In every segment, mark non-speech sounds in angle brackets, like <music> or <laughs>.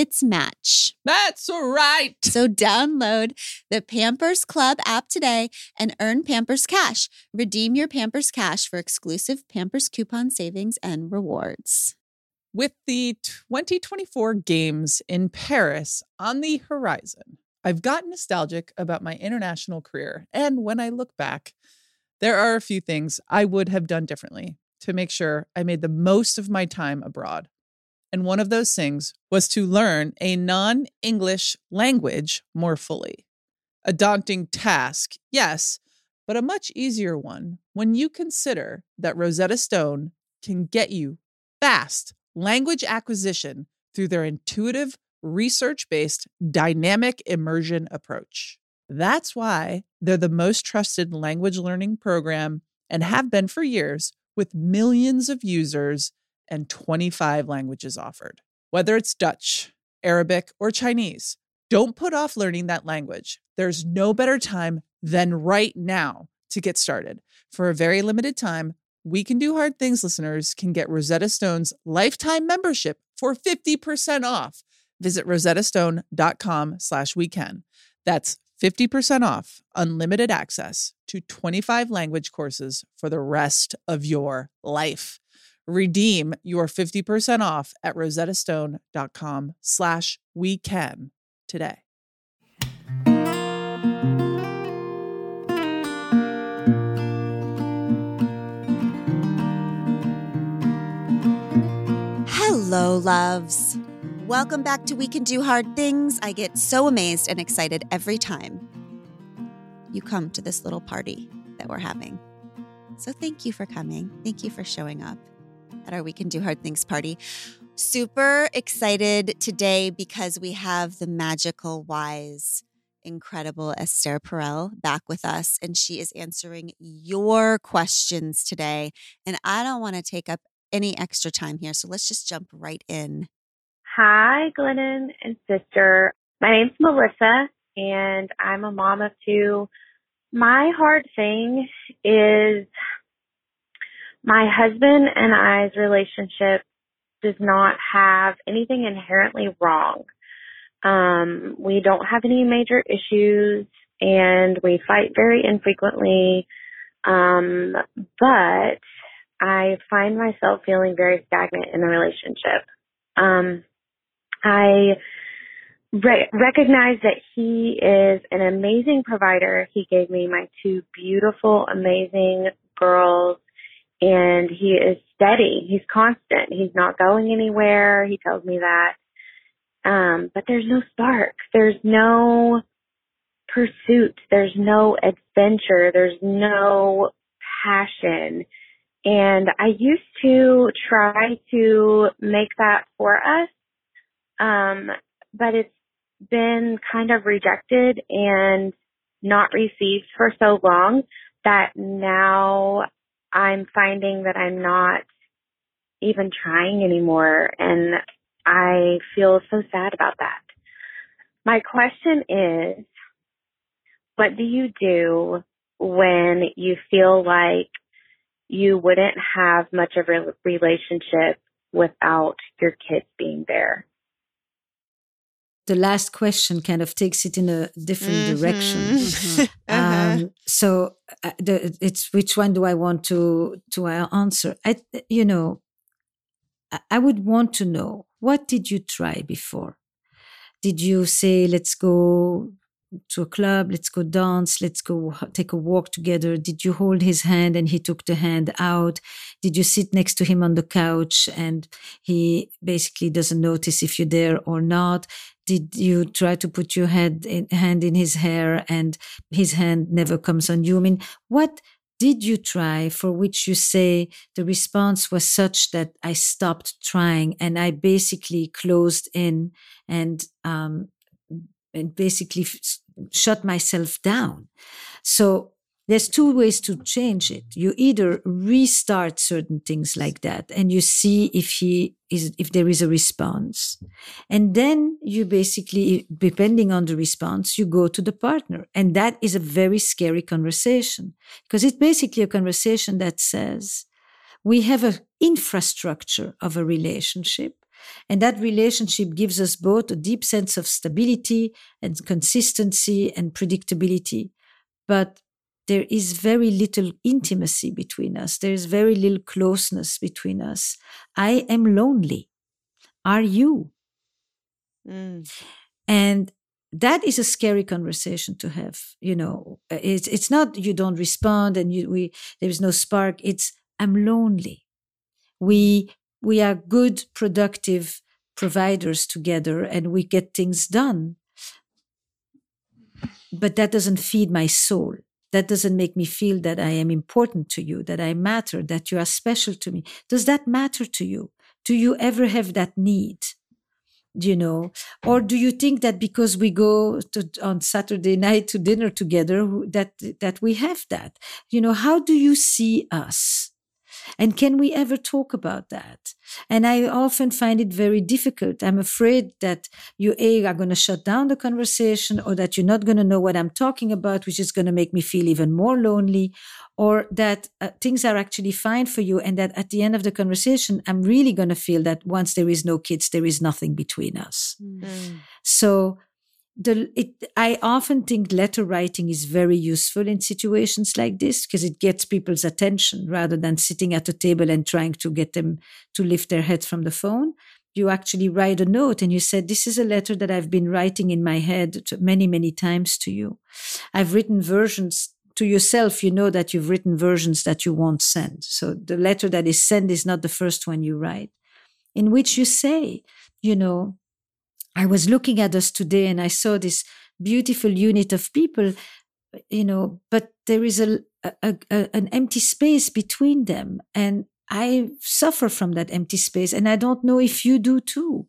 its match. That's right. So download the Pampers Club app today and earn Pampers Cash. Redeem your Pampers Cash for exclusive Pampers coupon savings and rewards. With the 2024 Games in Paris on the horizon, I've gotten nostalgic about my international career. And when I look back, there are a few things I would have done differently to make sure I made the most of my time abroad. And one of those things was to learn a non English language more fully. A daunting task, yes, but a much easier one when you consider that Rosetta Stone can get you fast language acquisition through their intuitive, research based dynamic immersion approach. That's why they're the most trusted language learning program and have been for years with millions of users and 25 languages offered. Whether it's Dutch, Arabic, or Chinese, don't put off learning that language. There's no better time than right now to get started. For a very limited time, We Can Do Hard Things listeners can get Rosetta Stone's lifetime membership for 50% off. Visit rosettastone.com slash wecan. That's 50% off unlimited access to 25 language courses for the rest of your life. Redeem your 50% off at rosettastone.com slash we can today. Hello, loves. Welcome back to We Can Do Hard Things. I get so amazed and excited every time you come to this little party that we're having. So thank you for coming. Thank you for showing up at our We Can Do Hard Things party. Super excited today because we have the magical, wise, incredible Esther Perel back with us, and she is answering your questions today. And I don't want to take up any extra time here, so let's just jump right in. Hi, Glennon and sister. My name's Melissa, and I'm a mom of two. My hard thing is my husband and I's relationship does not have anything inherently wrong. Um, we don't have any major issues and we fight very infrequently. Um, but I find myself feeling very stagnant in the relationship. Um, I re- recognize that he is an amazing provider. He gave me my two beautiful, amazing girls and he is steady. He's constant. He's not going anywhere. He tells me that. Um, but there's no spark. There's no pursuit. There's no adventure. There's no passion. And I used to try to make that for us. Um, but it's been kind of rejected and not received for so long that now I'm finding that I'm not even trying anymore and I feel so sad about that. My question is, what do you do when you feel like you wouldn't have much of a relationship without your kids being there? The last question kind of takes it in a different Mhm. direction. Mhm. <laughs> Uh-huh. Um, so uh, the, it's which one do I want to to uh, answer? I, you know, I, I would want to know what did you try before? Did you say let's go to a club. Let's go dance. Let's go take a walk together. Did you hold his hand and he took the hand out? Did you sit next to him on the couch and he basically doesn't notice if you're there or not? Did you try to put your head in, hand in his hair and his hand never comes on you? I mean, what did you try for which you say the response was such that I stopped trying and I basically closed in and um, and basically shut myself down. So there's two ways to change it. You either restart certain things like that and you see if he is, if there is a response. And then you basically, depending on the response, you go to the partner. And that is a very scary conversation because it's basically a conversation that says, we have an infrastructure of a relationship and that relationship gives us both a deep sense of stability and consistency and predictability. But there is very little intimacy between us. There is very little closeness between us. I am lonely. Are you? Mm. And that is a scary conversation to have. You know, it's it's not you don't respond and you we there is no spark. It's I'm lonely. We we are good, productive providers together and we get things done. But that doesn't feed my soul. That doesn't make me feel that I am important to you, that I matter, that you are special to me. Does that matter to you? Do you ever have that need? you know or do you think that because we go to, on saturday night to dinner together that that we have that you know how do you see us and can we ever talk about that? And I often find it very difficult. I'm afraid that you A are going to shut down the conversation or that you're not going to know what I'm talking about, which is going to make me feel even more lonely or that uh, things are actually fine for you and that at the end of the conversation, I'm really going to feel that once there is no kids, there is nothing between us. Mm. So the it i often think letter writing is very useful in situations like this because it gets people's attention rather than sitting at a table and trying to get them to lift their head from the phone. You actually write a note and you said this is a letter that i've been writing in my head many many times to you. I've written versions to yourself. You know that you've written versions that you won't send. So the letter that is sent is not the first one you write. In which you say you know I was looking at us today and I saw this beautiful unit of people, you know, but there is a, a, a, an empty space between them. And I suffer from that empty space. And I don't know if you do too.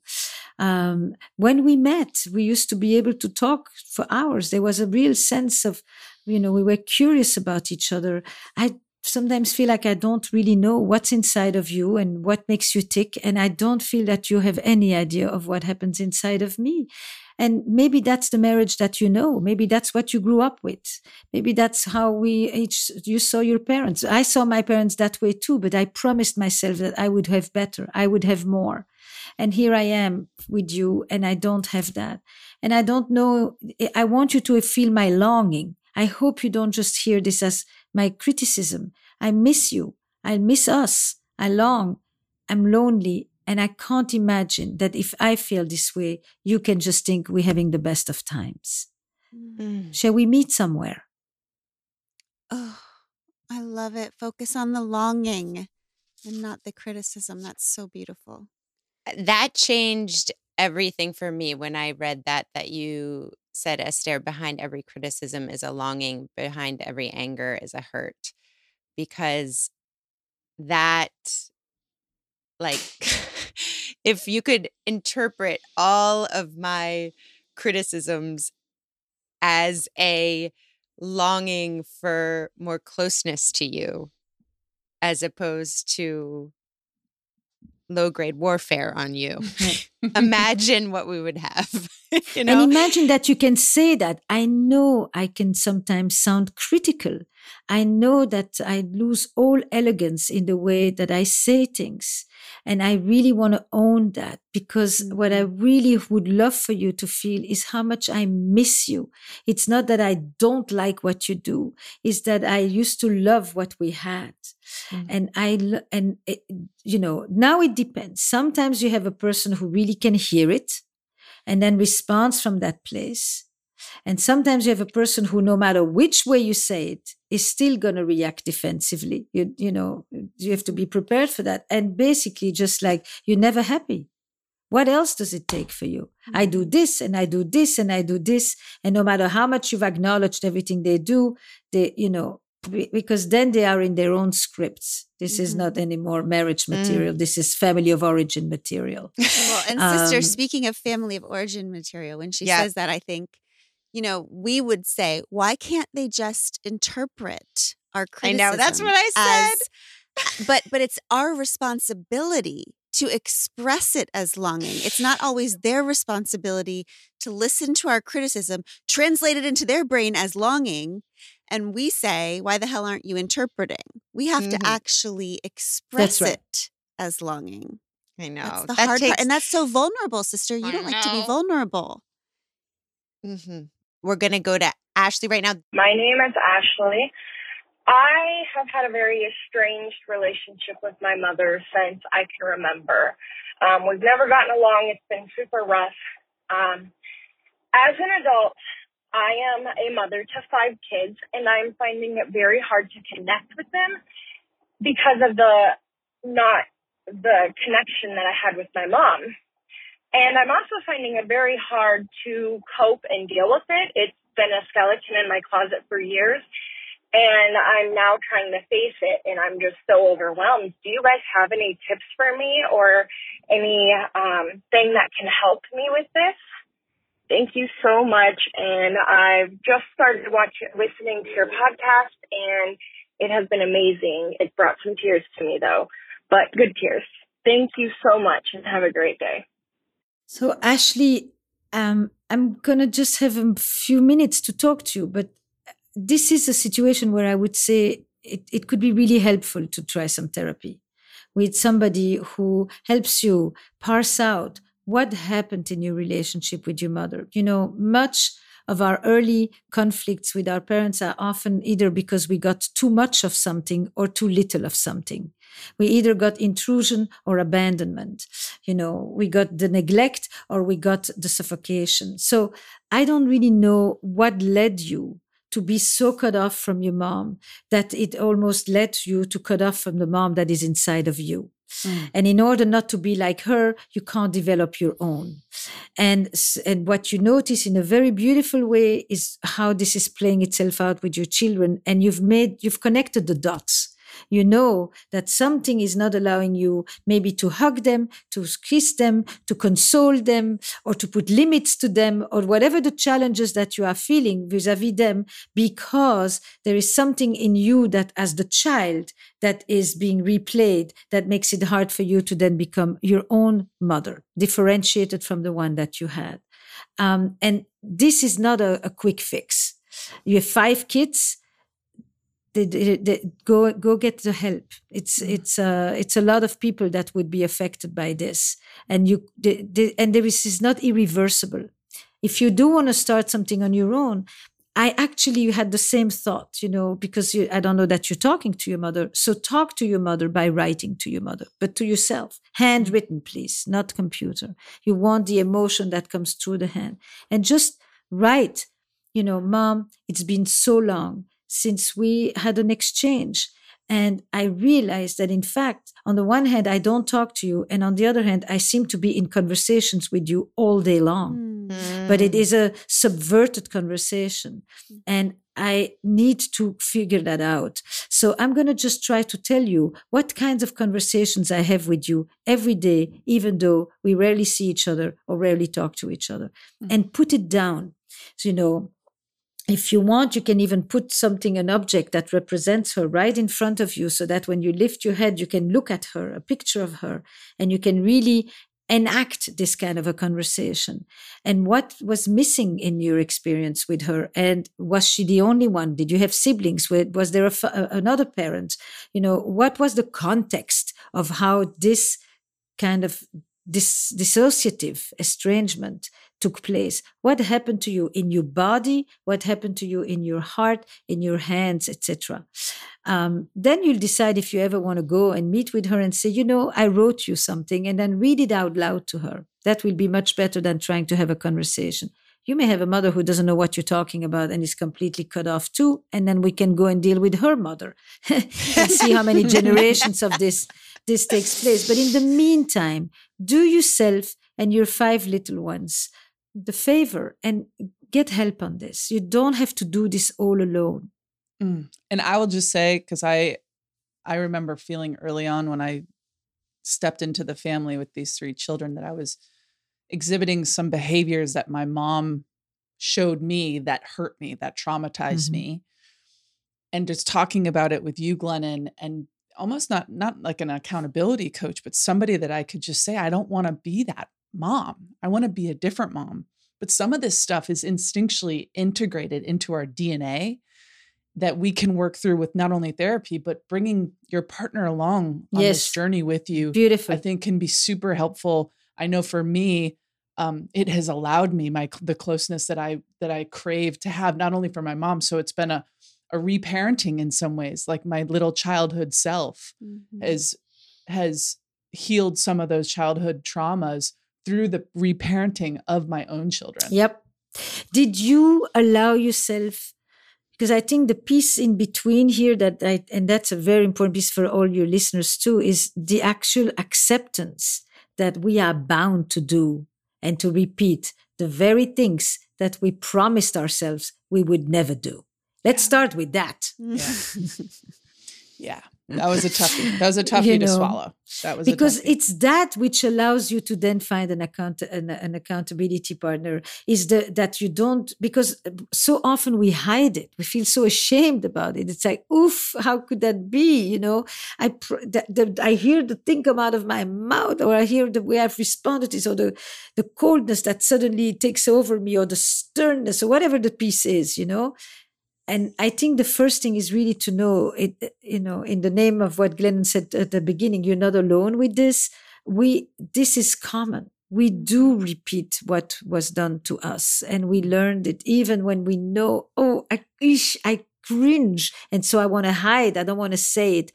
Um, when we met, we used to be able to talk for hours. There was a real sense of, you know, we were curious about each other. I sometimes feel like I don't really know what's inside of you and what makes you tick. And I don't feel that you have any idea of what happens inside of me. And maybe that's the marriage that you know. Maybe that's what you grew up with. Maybe that's how we each, you saw your parents. I saw my parents that way too, but I promised myself that I would have better. I would have more. And here I am with you and I don't have that. And I don't know. I want you to feel my longing. I hope you don't just hear this as my criticism. I miss you. I miss us. I long. I'm lonely. And I can't imagine that if I feel this way, you can just think we're having the best of times. Mm. Shall we meet somewhere? Oh, I love it. Focus on the longing and not the criticism. That's so beautiful. That changed everything for me when I read that, that you said Esther, behind every criticism is a longing, behind every anger is a hurt. Because that, like, <laughs> if you could interpret all of my criticisms as a longing for more closeness to you, as opposed to low grade warfare on you. <laughs> <laughs> imagine what we would have. <laughs> you know? And imagine that you can say that. I know I can sometimes sound critical. I know that I lose all elegance in the way that I say things. And I really want to own that because what I mm-hmm. really would love for you to feel is how much I miss you. It's not that I don't like what you do. It's that I used to love what we had. Mm. And I, and it, you know, now it depends. Sometimes you have a person who really can hear it and then responds from that place. And sometimes you have a person who, no matter which way you say it, is still going to react defensively. You, you know, you have to be prepared for that. And basically, just like you're never happy. What else does it take for you? I do this and I do this and I do this. And no matter how much you've acknowledged everything they do, they, you know, because then they are in their own scripts. This mm-hmm. is not anymore marriage mm. material. Mm. This is family of origin material. <laughs> Well, and sister, um, speaking of family of origin material, when she yeah. says that, I think, you know, we would say, why can't they just interpret our criticism? I know that's what I said. As, but but it's our responsibility to express it as longing. It's not always <sighs> their responsibility to listen to our criticism, translate it into their brain as longing, and we say, why the hell aren't you interpreting? We have mm-hmm. to actually express right. it as longing. I know. That's the that hard takes... part. And that's so vulnerable, sister. You I don't know. like to be vulnerable. Mm-hmm. We're going to go to Ashley right now. My name is Ashley. I have had a very estranged relationship with my mother since I can remember. Um, we've never gotten along. It's been super rough. Um, as an adult, I am a mother to five kids and I'm finding it very hard to connect with them because of the not the connection that I had with my mom. And I'm also finding it very hard to cope and deal with it. It's been a skeleton in my closet for years and I'm now trying to face it and I'm just so overwhelmed. Do you guys have any tips for me or any um, thing that can help me with this? Thank you so much. And I've just started watching, listening to your podcast, and it has been amazing. It brought some tears to me, though, but good tears. Thank you so much, and have a great day. So, Ashley, um, I'm gonna just have a few minutes to talk to you, but this is a situation where I would say it, it could be really helpful to try some therapy with somebody who helps you parse out what happened in your relationship with your mother? You know, much of our early conflicts with our parents are often either because we got too much of something or too little of something. We either got intrusion or abandonment. You know, we got the neglect or we got the suffocation. So I don't really know what led you to be so cut off from your mom that it almost led you to cut off from the mom that is inside of you. Mm. And in order not to be like her, you can't develop your own. And, and what you notice in a very beautiful way is how this is playing itself out with your children. And you've made, you've connected the dots you know that something is not allowing you maybe to hug them, to kiss them, to console them, or to put limits to them, or whatever the challenges that you are feeling vis-a-vis them, because there is something in you that as the child that is being replayed that makes it hard for you to then become your own mother, differentiated from the one that you had. Um, and this is not a, a quick fix. You have five kids they, they, they, go go get the help. It's mm. it's uh, it's a lot of people that would be affected by this, and you and there is is not irreversible. If you do want to start something on your own, I actually had the same thought, you know, because you, I don't know that you're talking to your mother. So talk to your mother by writing to your mother, but to yourself, handwritten, please, not computer. You want the emotion that comes through the hand, and just write. You know, mom, it's been so long since we had an exchange. And I realized that, in fact, on the one hand, I don't talk to you. And on the other hand, I seem to be in conversations with you all day long. Mm. But it is a subverted conversation. And I need to figure that out. So I'm going to just try to tell you what kinds of conversations I have with you every day, even though we rarely see each other or rarely talk to each other, mm. and put it down. So, you know, if you want, you can even put something, an object that represents her right in front of you so that when you lift your head, you can look at her, a picture of her, and you can really enact this kind of a conversation. And what was missing in your experience with her? And was she the only one? Did you have siblings? Was there a, another parent? You know, what was the context of how this kind of this dissociative estrangement took place what happened to you in your body what happened to you in your heart in your hands etc um, then you'll decide if you ever want to go and meet with her and say you know i wrote you something and then read it out loud to her that will be much better than trying to have a conversation You may have a mother who doesn't know what you're talking about and is completely cut off too. And then we can go and deal with her mother <laughs> and see how many <laughs> generations of this this takes place. But in the meantime, do yourself and your five little ones the favor and get help on this. You don't have to do this all alone. Mm. And I will just say, because I I remember feeling early on when I stepped into the family with these three children that I was exhibiting some behaviors that my mom showed me that hurt me, that traumatized mm-hmm. me. And just talking about it with you, Glennon, and almost not not like an accountability coach, but somebody that I could just say, I don't want to be that mom. I want to be a different mom. But some of this stuff is instinctually integrated into our DNA that we can work through with not only therapy but bringing your partner along on yes. this journey with you beautiful i think can be super helpful i know for me um, it has allowed me my the closeness that i that i crave to have not only for my mom so it's been a a reparenting in some ways like my little childhood self mm-hmm. has has healed some of those childhood traumas through the reparenting of my own children yep did you allow yourself because I think the piece in between here that I, and that's a very important piece for all your listeners too, is the actual acceptance that we are bound to do and to repeat the very things that we promised ourselves we would never do. Let's start with that. Yeah. <laughs> yeah. That was a toughie. That was a <laughs> toughie you know, to swallow. That was because it's that which allows you to then find an account an, an, accountability partner. Is the that you don't because so often we hide it. We feel so ashamed about it. It's like, oof, how could that be? You know, I the, the, I hear the thing come out of my mouth, or I hear the way I've responded is, or the the coldness that suddenly takes over me, or the sternness, or whatever the piece is. You know, and I think the first thing is really to know it, you know, in the name of what Glennon said at the beginning, you're not alone with this. We, this is common. We do mm-hmm. repeat what was done to us and we learned it even when we know, oh, I, ish, I cringe. And so I want to hide. I don't want to say it.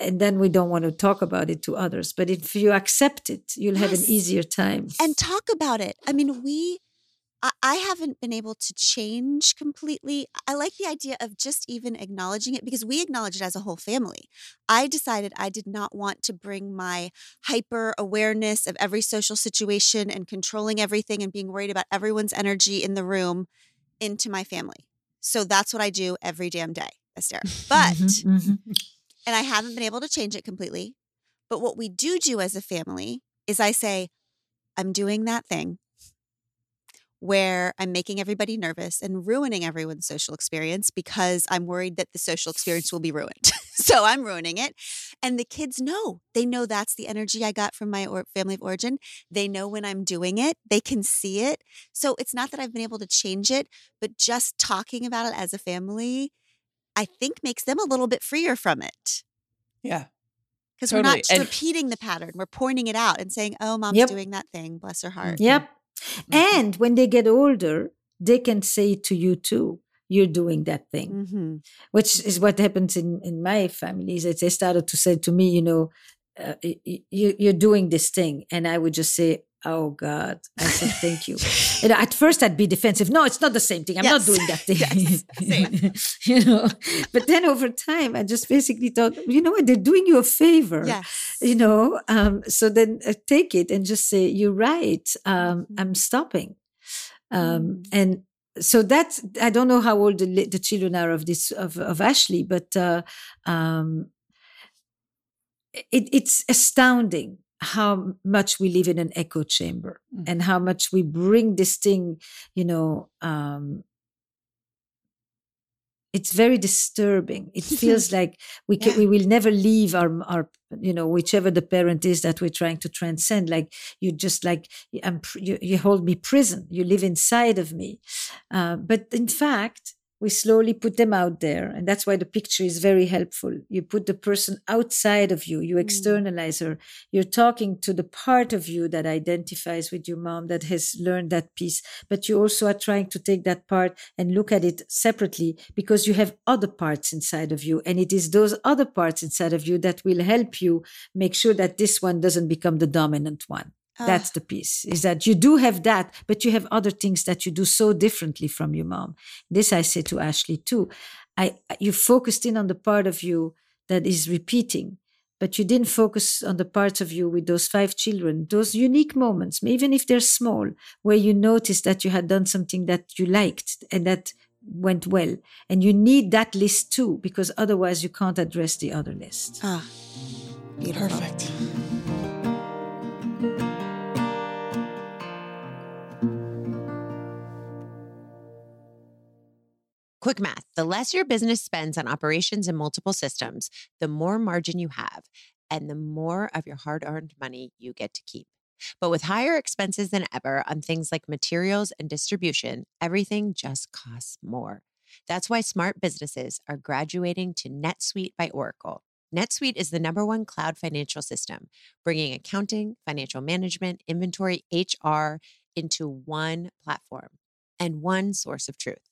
And then we don't want to talk about it to others. But if you accept it, you'll yes. have an easier time. And talk about it. I mean, we I, haven't been able to change completely. I like the idea of just even acknowledging it because we acknowledge it as a whole family. I decided I did not want to bring my hyper awareness of every social situation and controlling everything and being worried about everyone's energy in the room into my family. So that's what I do every damn day, Esther. <laughs> But, mm-hmm, mm-hmm. and I haven't been able to change it completely. But what we do do as a family is I say, I'm doing that thing where I'm making everybody nervous and ruining everyone's social experience because I'm worried that the social experience will be ruined. <laughs> so I'm ruining it. And the kids know. They know that's the energy I got from my or- family of origin. They know when I'm doing it, they can see it. So it's not that I've been able to change it, but just talking about it as a family, I think makes them a little bit freer from it. Yeah. Because totally. we're not and- repeating the pattern. We're pointing it out and saying, oh, mom's yep. doing that thing. Bless her heart. Yep. Mm-hmm. And when they get older, they can say to you too, you're doing that thing, mm-hmm. which is what happens in, in my family. Is that they started to say to me, you know, uh, you, you're doing this thing. And I would just say, Oh God. I said, thank you. <laughs> and at first I'd be defensive. No, it's not the same thing. I'm yes. not doing that <laughs> thing. <laughs> You know, but then over time, I just basically thought, you know what? They're doing you a favor. Yes. You know, um, so then uh, take it and just say, you're right. Um, mm-hmm. I'm stopping. Um, mm. and so that's, I don't know how old the, the children are of this, of, of Ashley, but, uh, um, it, it's astounding how much we live in an echo chamber mm. and how much we bring this thing you know um it's very disturbing it feels <laughs> like we can, yeah. we will never leave our our you know whichever the parent is that we're trying to transcend like you just like I'm, you, you hold me prison you live inside of me uh, but in fact we slowly put them out there. And that's why the picture is very helpful. You put the person outside of you, you mm. externalize her. You're talking to the part of you that identifies with your mom, that has learned that piece. But you also are trying to take that part and look at it separately because you have other parts inside of you. And it is those other parts inside of you that will help you make sure that this one doesn't become the dominant one. Uh, That's the piece is that you do have that, but you have other things that you do so differently from your mom. This I say to Ashley too. I, you focused in on the part of you that is repeating, but you didn't focus on the parts of you with those five children, those unique moments, even if they're small, where you noticed that you had done something that you liked and that went well. And you need that list too, because otherwise you can't address the other list. Ah, beautiful. Perfect. Quick math the less your business spends on operations and multiple systems, the more margin you have, and the more of your hard earned money you get to keep. But with higher expenses than ever on things like materials and distribution, everything just costs more. That's why smart businesses are graduating to NetSuite by Oracle. NetSuite is the number one cloud financial system, bringing accounting, financial management, inventory, HR into one platform and one source of truth.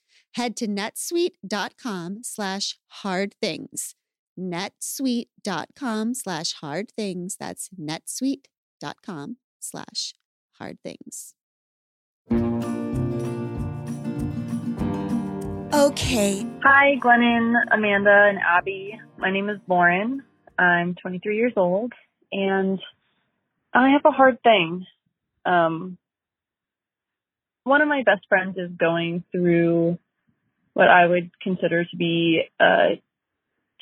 head to netsuite.com slash hard things. netsuite.com slash hard things. That's netsuite.com slash hard things. Okay. Hi, Glennon, Amanda, and Abby. My name is Lauren. I'm 23 years old, and I have a hard thing. Um, one of my best friends is going through what I would consider to be a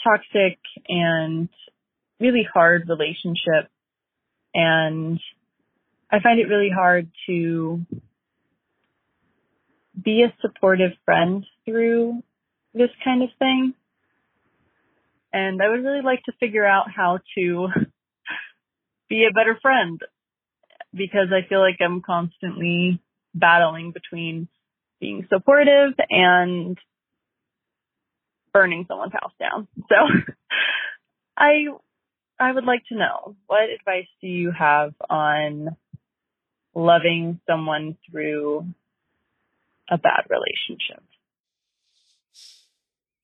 toxic and really hard relationship. And I find it really hard to be a supportive friend through this kind of thing. And I would really like to figure out how to <laughs> be a better friend because I feel like I'm constantly battling between being supportive and burning someone's house down. So <laughs> I I would like to know what advice do you have on loving someone through a bad relationship?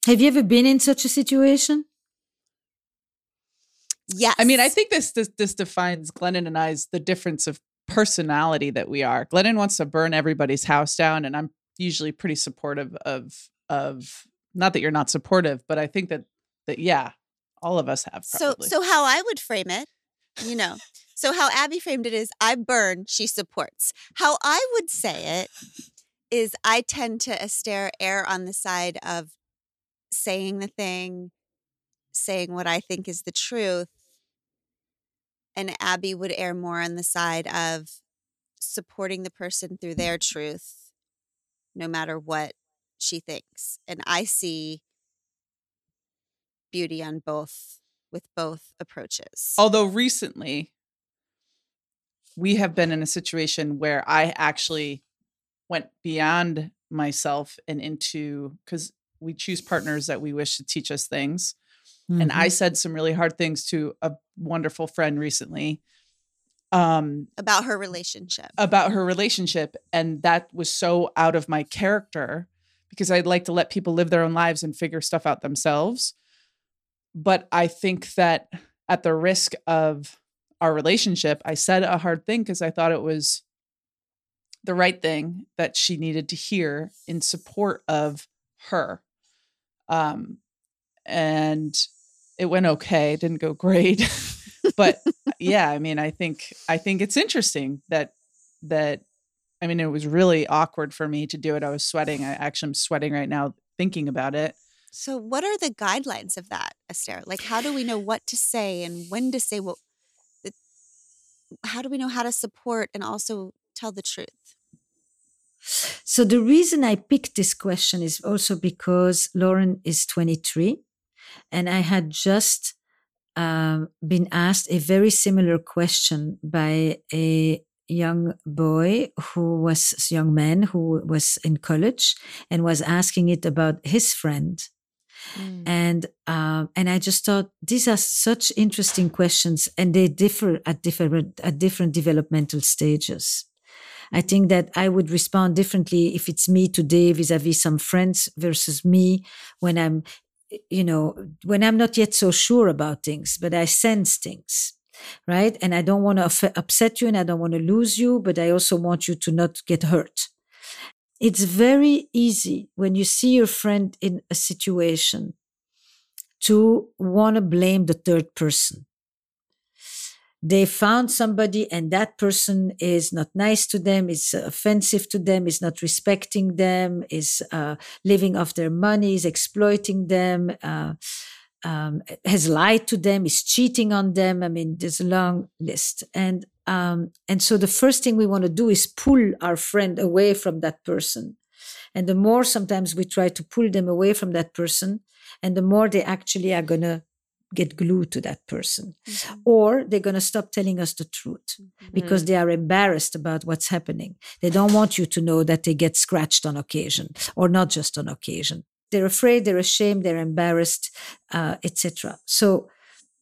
Have you ever been in such a situation? Yes. I mean, I think this this this defines Glennon and I's the difference of personality that we are. Glennon wants to burn everybody's house down, and I'm usually pretty supportive of of not that you're not supportive, but I think that that yeah, all of us have. Probably. So so how I would frame it, you know. so how Abby framed it is I burn, she supports. How I would say it is I tend to Esther err on the side of saying the thing, saying what I think is the truth. And Abby would err more on the side of supporting the person through their truth no matter what she thinks. And I see beauty on both with both approaches. Although recently we have been in a situation where I actually went beyond myself and into because we choose partners that we wish to teach us things. Mm-hmm. And I mm-hmm. said some really hard things to a wonderful friend recently um about her relationship. about her relationship and that was so out of my character because I'd like to let people live their own lives and figure stuff out themselves. But I think that at the risk of our relationship I said a hard thing because I thought it was the right thing that she needed to hear in support of her. Um and it went okay it didn't go great <laughs> but yeah, I mean, I think I think it's interesting that that I mean, it was really awkward for me to do it. I was sweating. I actually am sweating right now thinking about it. So, what are the guidelines of that, Esther? Like, how do we know what to say and when to say what? how do we know how to support and also tell the truth? So, the reason I picked this question is also because Lauren is 23 and I had just um, been asked a very similar question by a young boy who was young man who was in college and was asking it about his friend. Mm. and um, and i just thought these are such interesting questions and they differ at different at different developmental stages. I think that I would respond differently if it's me today vis-a-vis some friends versus me when I'm, you know, when I'm not yet so sure about things, but I sense things right? And I don't want to upset you and I don't want to lose you, but I also want you to not get hurt. It's very easy when you see your friend in a situation to want to blame the third person. They found somebody and that person is not nice to them, is offensive to them, is not respecting them, is uh, living off their money, is exploiting them. Uh, um, has lied to them, is cheating on them. I mean, there's a long list. And um, and so the first thing we want to do is pull our friend away from that person. And the more sometimes we try to pull them away from that person, and the more they actually are gonna get glued to that person, mm-hmm. or they're gonna stop telling us the truth mm-hmm. because they are embarrassed about what's happening. They don't want you to know that they get scratched on occasion, or not just on occasion they're afraid, they're ashamed, they're embarrassed, uh, etc. So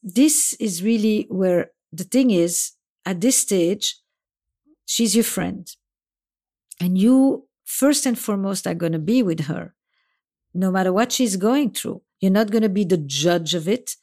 this is really where the thing is at this stage, she's your friend. And you, first and foremost, are going to be with her, no matter what she's going through. You're not going to be the judge of it.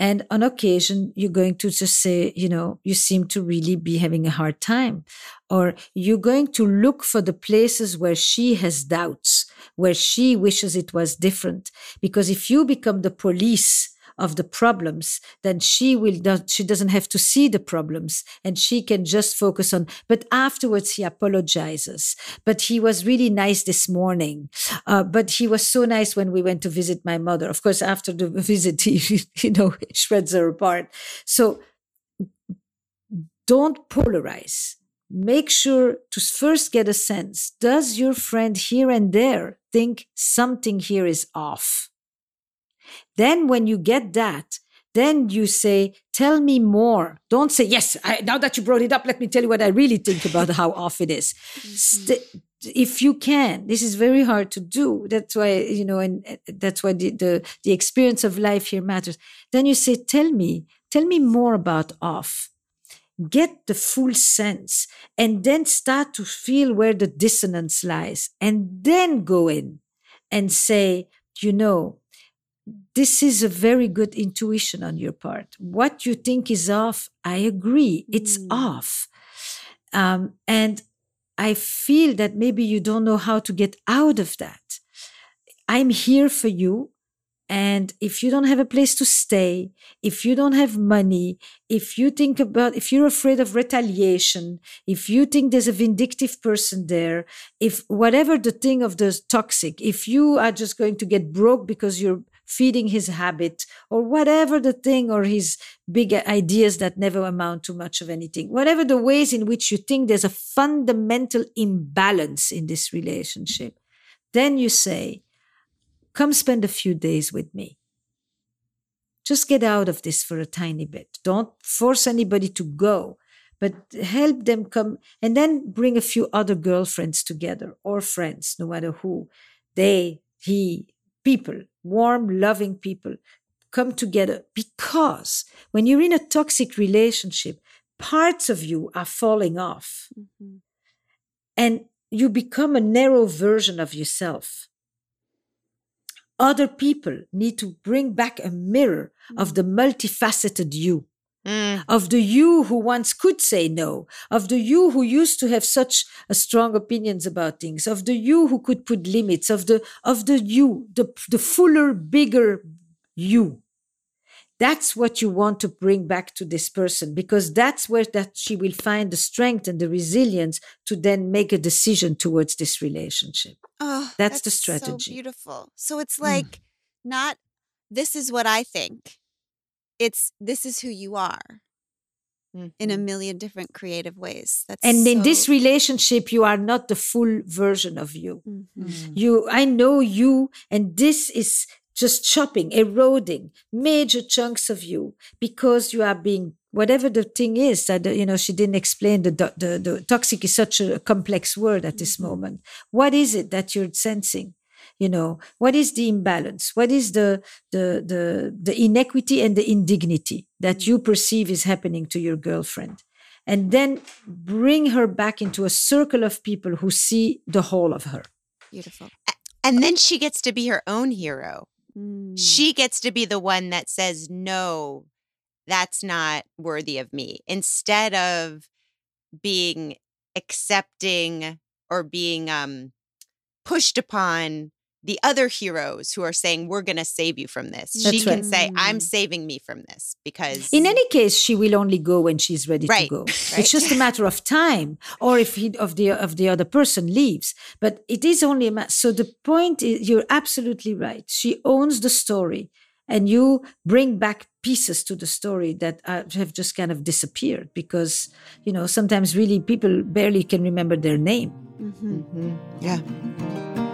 And on occasion, you're going to just say, you know, you seem to really be having a hard time. Or you're going to look for the places where she has doubts, where she wishes it was different. Because if you become the police of the problems, then she will not, she doesn't have to see the problems and she can just focus on, but afterwards he apologizes. But he was really nice this morning. Uh, but he was so nice when we went to visit my mother. Of course, after the <laughs> visit, he, <laughs> you know, shreds her apart. So don't polarize. Make sure to first get a sense. Does your friend here and there think something here is off? Then when you get that, then you say, tell me more. Don't say, yes, I, now that you brought it up, let me tell you what I really think about <laughs> how off it is. Mm-hmm. St- if you can, this is very hard to do. That's why, you know, and that's why the, the, the experience of life here matters. Then you say, tell me, tell me more about off. Get the full sense and then start to feel where the dissonance lies and then go in and say, you know, this is a very good intuition on your part. What you think is off, I agree, it's mm. off. Um, and I feel that maybe you don't know how to get out of that. I'm here for you. And if you don't have a place to stay, if you don't have money, if you think about, if you're afraid of retaliation, if you think there's a vindictive person there, if whatever the thing of the toxic, if you are just going to get broke because you're feeding his habit or whatever the thing or his big ideas that never amount to much of anything. Whatever the ways in which you think there's a fundamental imbalance in this relationship, then you say, come spend a few days with me. Just get out of this for a tiny bit. Don't force anybody to go, but help them come and then bring a few other girlfriends together or friends, no matter who. They, he, people, warm, loving people come together because when you're in a toxic relationship, parts of you are falling off mm-hmm. and you become a narrow version of yourself. Other people need to bring back a mirror mm-hmm. of the multifaceted you. Mm. Of the you who once could say no, of the you who used to have such strong opinions about things, of the you who could put limits, of the of the you, the the fuller, bigger you. That's what you want to bring back to this person because that's where that she will find the strength and the resilience to then make a decision towards this relationship. Oh, that's, that's the strategy. So beautiful. So it's mm. like mm. not this is what I think it's this is who you are mm-hmm. in a mm-hmm. million different creative ways that's and so... in this relationship you are not the full version of you mm-hmm. Mm. you i know you and this is just chopping, eroding major chunks of you because you are being whatever the thing is that you know she didn't explain the, the the toxic is such a complex word at this mm-hmm. moment what is it that you're sensing you know what is the imbalance? What is the the the the inequity and the indignity that you perceive is happening to your girlfriend? And then bring her back into a circle of people who see the whole of her. Beautiful. And then she gets to be her own hero. Mm. she gets to be the one that says no that's not worthy of me. Instead of being accepting or being um pushed upon the other heroes who are saying we're going to save you from this That's she can say i'm mm. saving me from this because in any case she will only go when she's ready right, to go <laughs> right. it's just a matter of time or if he, of the of the other person leaves but it is only a matter so the point is you're absolutely right she owns the story and you bring back pieces to the story that have just kind of disappeared because you know sometimes really people barely can remember their name mm-hmm. Mm-hmm. yeah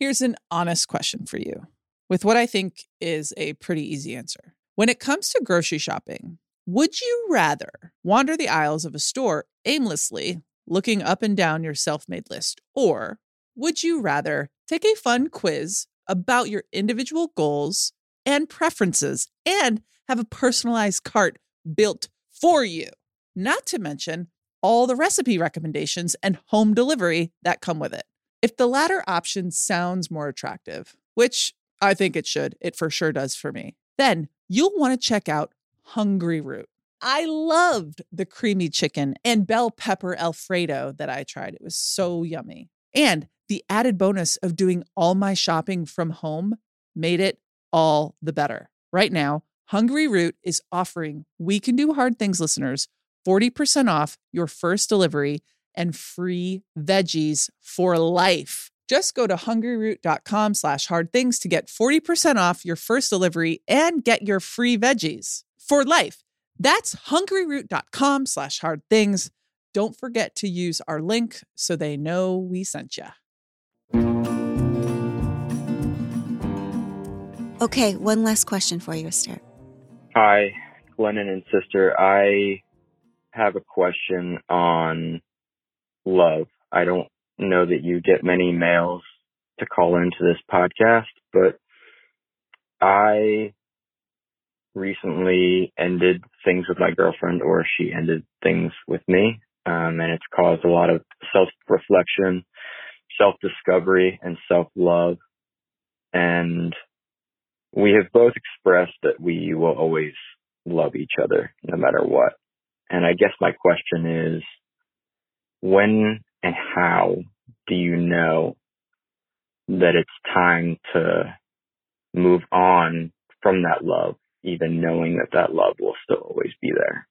Here's an honest question for you with what I think is a pretty easy answer. When it comes to grocery shopping, would you rather wander the aisles of a store aimlessly, looking up and down your self made list, or would you rather take a fun quiz about your individual goals and preferences and have a personalized cart built for you? Not to mention all the recipe recommendations and home delivery that come with it. If the latter option sounds more attractive, which I think it should, it for sure does for me, then you'll want to check out Hungryroot. I loved the creamy chicken and bell pepper Alfredo that I tried. It was so yummy. And the added bonus of doing all my shopping from home made it all the better. Right now, Hungryroot is offering We Can Do Hard Things listeners 40% off your first delivery and free veggies for life. Just go to hungryroot.com slash hard things to get 40% off your first delivery and get your free veggies for life. That's hungryroot.com slash hard things. Don't forget to use our link so they know we sent you. Okay, one last question for you, Esther. Hi, Glennon and sister. I have a question on love. I don't know that you get many mails to call into this podcast, but I recently ended things with my girlfriend or she ended things with me. Um, and it's caused a lot of self reflection, self discovery and self love. And we have both expressed that we will always love each other no matter what. And I guess my question is, when and how do you know that it's time to move on from that love, even knowing that that love will still always be there?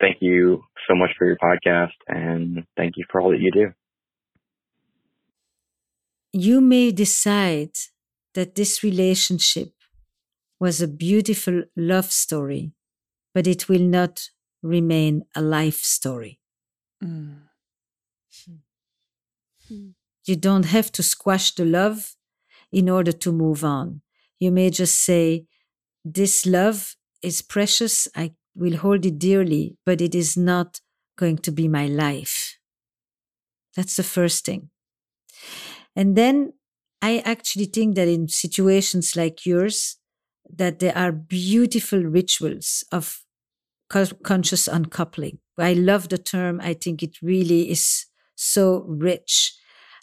Thank you so much for your podcast and thank you for all that you do. You may decide that this relationship was a beautiful love story, but it will not remain a life story. Mm. You don't have to squash the love in order to move on. You may just say, This love is precious. I will hold it dearly, but it is not going to be my life. That's the first thing. And then I actually think that in situations like yours, that there are beautiful rituals of conscious uncoupling. I love the term. I think it really is so rich.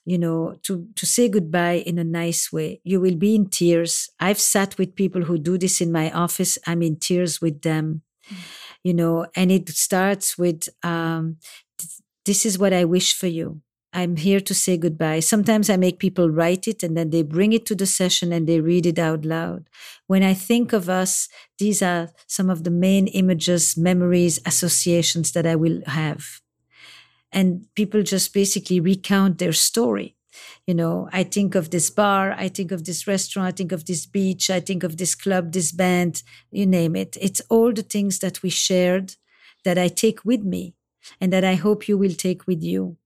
You know, to, to say goodbye in a nice way. You will be in tears. I've sat with people who do this in my office. I'm in tears with them, mm. you know, and it starts with, um, this is what I wish for you. I'm here to say goodbye. Sometimes I make people write it and then they bring it to the session and they read it out loud. When I think of us, these are some of the main images, memories, associations that I will have. And people just basically recount their story. You know, I think of this bar, I think of this restaurant, I think of this beach, I think of this club, this band, you name it. It's all the things that we shared that I take with me and that I hope you will take with you.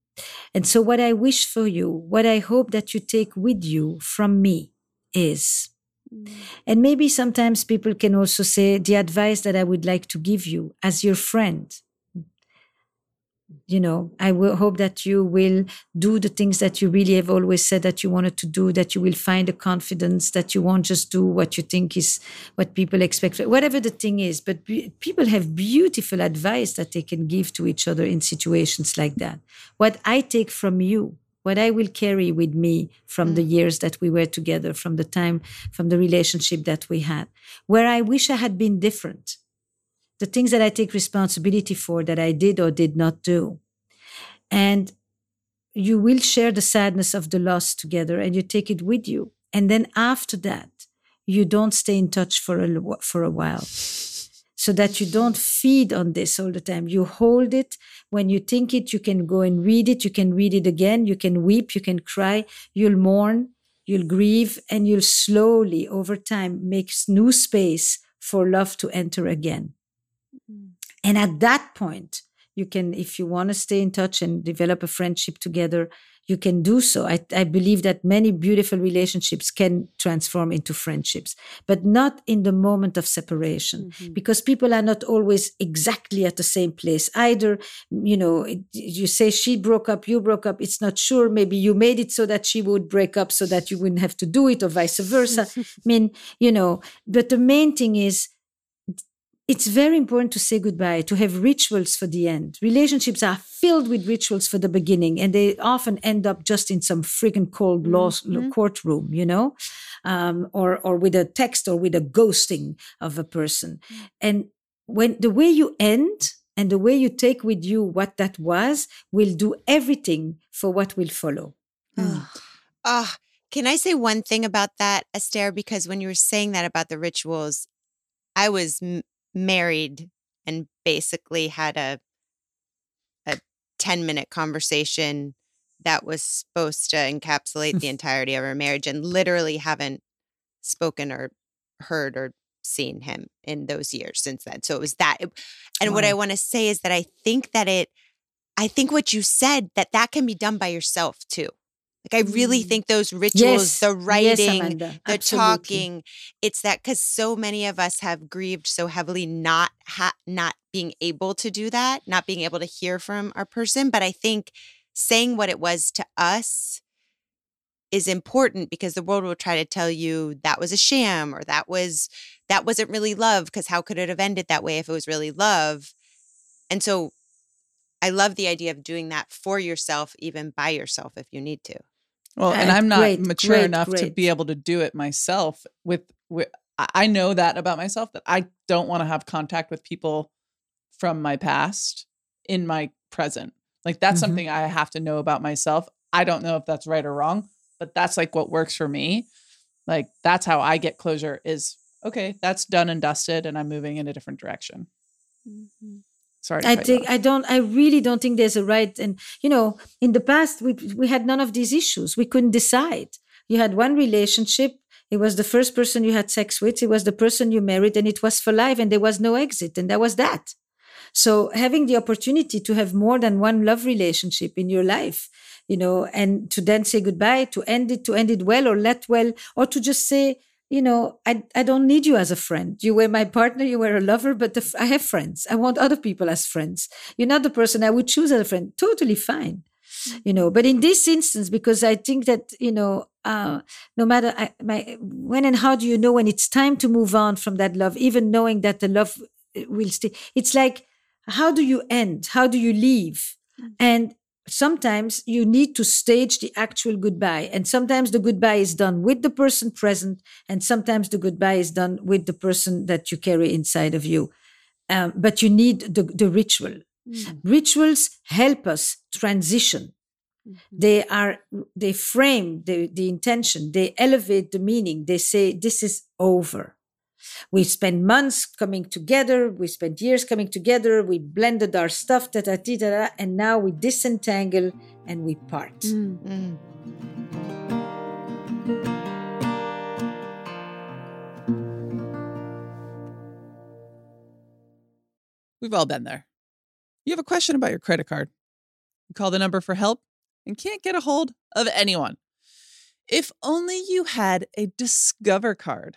And so, what I wish for you, what I hope that you take with you from me is, mm. and maybe sometimes people can also say, the advice that I would like to give you as your friend you know i will hope that you will do the things that you really have always said that you wanted to do that you will find the confidence that you won't just do what you think is what people expect whatever the thing is. But be, people have beautiful advice that they can give to each other in situations like that. What i take from you what i will carry with me from mm. the years that we were together from the time from the relationship that we had. Where i wish i had been different the things that I take responsibility for that I did or did not do. And you will share the sadness of the loss together and you take it with you. And then after that, you don't stay in touch for a, for a while so that you don't feed on this all the time. You hold it. When you think it, you can go and read it. You can read it again. You can weep. You can cry. You'll mourn. You'll grieve and you'll slowly over time make new space for love to enter again. And at that point, you can, if you want to stay in touch and develop a friendship together, you can do so. I, I, believe that many beautiful relationships can transform into friendships, but not in the moment of separation mm-hmm. because people are not always exactly at the same place. Either, you know, you say she broke up, you broke up. It's not sure. Maybe you made it so that she would break up so that you wouldn't have to do it or vice versa. <laughs> I mean, you know, but the main thing is it's very important to say goodbye, to have rituals for the end. Relationships are filled with rituals for the beginning, and they often end up just in some friggin' cold law mm-hmm. courtroom, you know, um, or or with a text or with a ghosting of a person. Mm-hmm. And when the way you end and the way you take with you what that was will do everything for what will follow. Mm. Oh, can I say one thing about that, Esther? Because when you were saying that about the rituals, I was married and basically had a a 10 minute conversation that was supposed to encapsulate the <laughs> entirety of our marriage and literally haven't spoken or heard or seen him in those years since then. So it was that. And wow. what I want to say is that I think that it, I think what you said that that can be done by yourself too. Like I really mm. think those rituals, yes. the writing, yes, the talking, it's that because so many of us have grieved so heavily, not ha- not being able to do that, not being able to hear from our person. But I think saying what it was to us is important because the world will try to tell you that was a sham or that was that wasn't really love because how could it have ended that way if it was really love? And so I love the idea of doing that for yourself, even by yourself if you need to. Well, and I'm not great, mature great, enough great. to be able to do it myself. With, with I know that about myself that I don't want to have contact with people from my past in my present. Like that's mm-hmm. something I have to know about myself. I don't know if that's right or wrong, but that's like what works for me. Like that's how I get closure is okay, that's done and dusted and I'm moving in a different direction. Mm-hmm. Sorry. I think I don't. I really don't think there's a right. And you know, in the past, we we had none of these issues. We couldn't decide. You had one relationship. It was the first person you had sex with. It was the person you married, and it was for life. And there was no exit. And that was that. So having the opportunity to have more than one love relationship in your life, you know, and to then say goodbye, to end it, to end it well or let well, or to just say, you know, I, I don't need you as a friend. You were my partner, you were a lover, but the, I have friends. I want other people as friends. You're not the person I would choose as a friend. Totally fine. You know, but in this instance, because I think that, you know, uh, no matter I, my, when and how do you know when it's time to move on from that love, even knowing that the love uh, will stay? It's like, how do you end? How do you leave? Mm. And sometimes you need to stage the actual goodbye. And sometimes the goodbye is done with the person present, and sometimes the goodbye is done with the person that you carry inside of you. Um, but you need the, the ritual. Mm. Rituals help us transition. Mm-hmm. They are, they frame the, the intention, they elevate the meaning, they say, this is over. We spent months coming together. We spent years coming together. We blended our stuff, da da da da, and now we disentangle and we part. Mm. We've all been there. You have a question about your credit card. You call the number for help and can't get a hold of anyone. If only you had a Discover card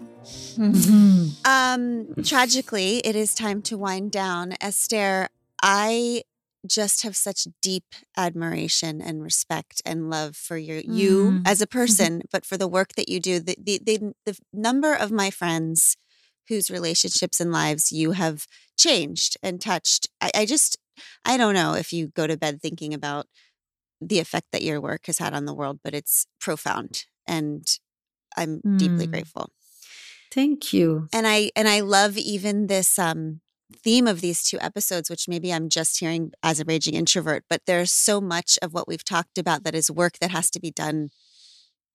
um, tragically, it is time to wind down. Esther, I just have such deep admiration and respect and love for your you Mm. as a <laughs> person, but for the work that you do. The, the the the number of my friends whose relationships and lives you have changed and touched. I, I just I don't know if you go to bed thinking about the effect that your work has had on the world, but it's profound and I'm deeply Mm. grateful Thank you. and i and i love even this um theme of these two episodes which maybe i'm just hearing as a raging introvert but there's so much of what we've talked about that is work that has to be done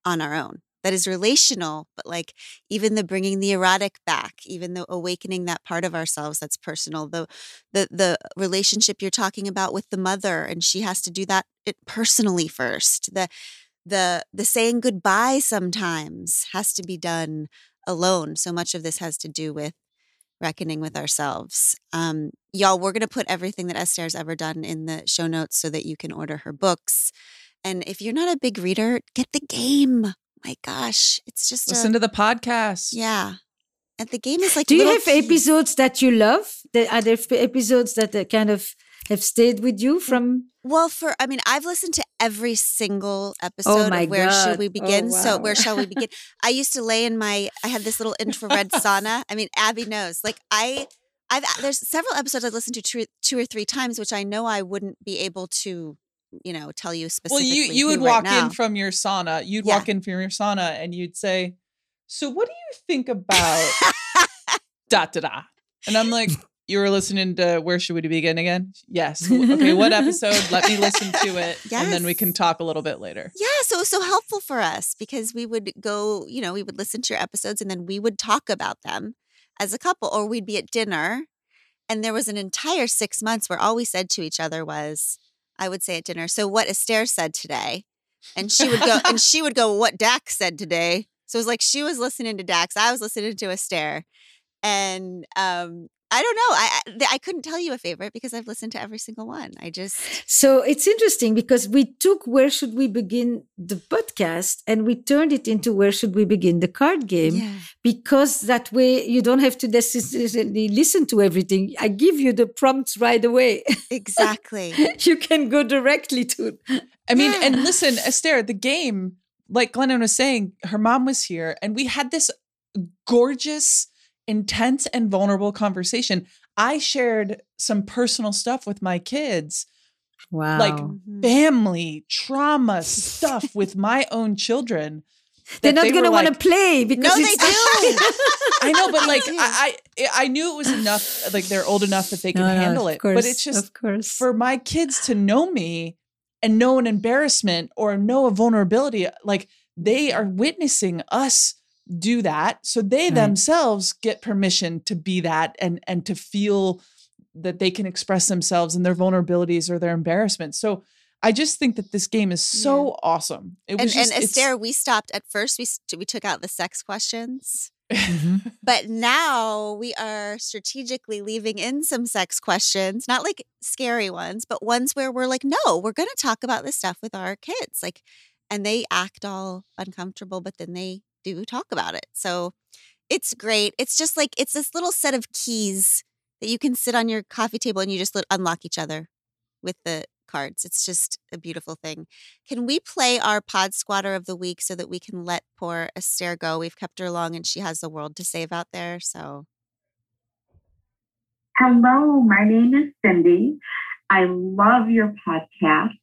on our own that is relational but like even the bringing the erotic back even the awakening that part of ourselves that's personal the the the relationship you're talking about with the mother and she has to do that it personally first the the the saying goodbye sometimes has to be done alone. So much of this has to do with reckoning with ourselves. Um, y'all, we're going to put everything that Esther's ever done in the show notes so that you can order her books. And if you're not a big reader, get the game. My gosh, it's just Listen a, to the podcast. yeah. And the game is like Do you have keys. episodes that you love? The, are there episodes that uh, kind of have stayed with you from? Well, for I mean, I've listened to every single oh episode Oh my of Where Should God. We Oh, Begin? So where shall we begin? <laughs> I used to lay in my I had this little <laughs> infrared sauna. I mean, Abby knows. Like I I've there's several episodes I've listened to two, two or three times, which I know I wouldn't be able to, you know, tell you specifically Well, you you would right walk now. in from your sauna. You'd Yeah. walk in from your sauna and you'd say, "So, what do you think <laughs> about da da da?" And I'm like, "You were listening to Where Should We Begin again?" Yes. Okay. What <laughs> episode? Let me listen to it, and then we can talk a little bit later. Yeah, so it was so helpful for us because we would go, you know, we would listen to your episodes and then we would talk about them as a couple, or we'd be at dinner. And there was an entire six months where all we said to each other was, I would say at dinner, so what Esther said today. And she would go, and she would go, what Dax said today. So it was like she was listening to Dax, I was listening to Esther. And um, I don't know. I, I I couldn't tell you a favorite because I've listened to every single one. I just So it's interesting because we took Where Should We Begin the podcast and we turned it into Where Should We Begin the card game yeah. because that way you don't have to necessarily listen to everything. I give you the prompts right away. Exactly. <laughs> you can go directly to I mean, and listen, Esther, the game, like Glennon was saying, her mom was here, and we had this gorgeous, intense, and vulnerable conversation. I shared some personal stuff with my kids, Wow. like Mhm. family trauma stuff <laughs> with my own children. They're not they going to want to play because no, they it's <laughs> I know, but like. I, <laughs> I, I knew it was enough. Like they're old enough that they can No, handle it. course, but it's just of course. for my kids to know me and know an embarrassment or know a vulnerability like they are witnessing us do that so they Right. themselves get permission to be that and and to feel that they can express themselves and their vulnerabilities or their embarrassment so i just think that this game is so awesome it and, was just and Esther, we stopped at first. We st- we took out the sex questions, Mhm. <laughs> but now we are strategically leaving in some sex questions, not like scary ones, but ones where we're like, no, we're going to talk about this stuff with our kids, like, and they act all uncomfortable, but then they do talk about it. So it's great. It's just like it's this little set of keys that you can sit on your coffee table and you just unlock each other with the cards. It's just a beautiful thing. Can we play our pod squatter of the week so that we can let poor Esther go? We've kept her long and she has the world to save out there. So Hello, my name is Cindy. I love your podcast.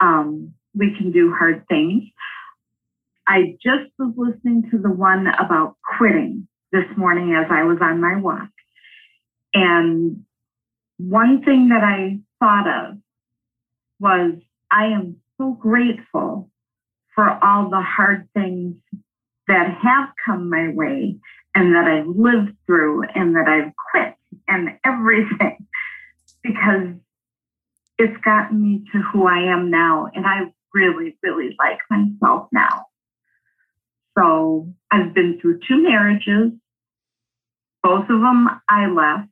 Um, we can do hard things. I just was listening to the one about quitting this morning as I was on my walk. And one thing that I thought of was I am so grateful for all the hard things that have come my way and that I've lived through and that I've quit and everything because it's gotten me to who I am now. And I really, really like myself now. So I've been through two marriages. Both of them I left.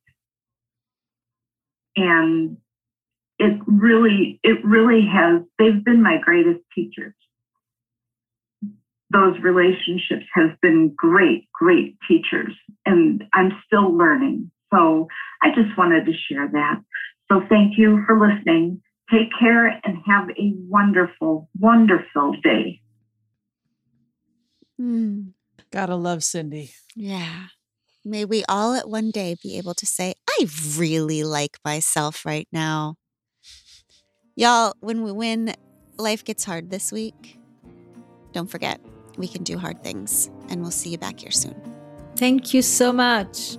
And it really, it really has, they've been my greatest teachers. Those relationships have been great, great teachers. And I'm still learning. So I just wanted to share that. So thank you for listening. Take care and have a wonderful, wonderful day. Hmm. Gotta love Cindy. Yeah. May we all at one day be able to say, I really like myself right now. Y'all, when we win, life gets hard this week. Don't forget, we can do hard things, and we'll see you back here soon. Thank you so much.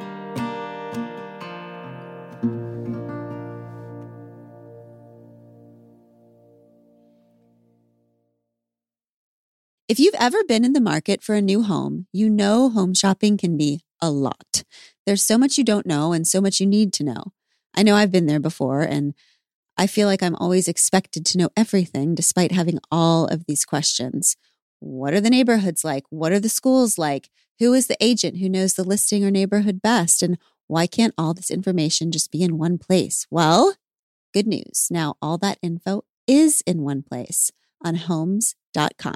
If you've ever been in the market for a new home, you know home shopping can be a lot. There's so much you don't know and so much you need to know. I know I've been there before, and I feel like I'm always expected to know everything despite having all of these questions. What are the neighborhoods like? What are the schools like? Who is the agent who knows the listing or neighborhood best? And why can't all this information just be in one place? Well, good news. Now all that info is in one place on homes.com.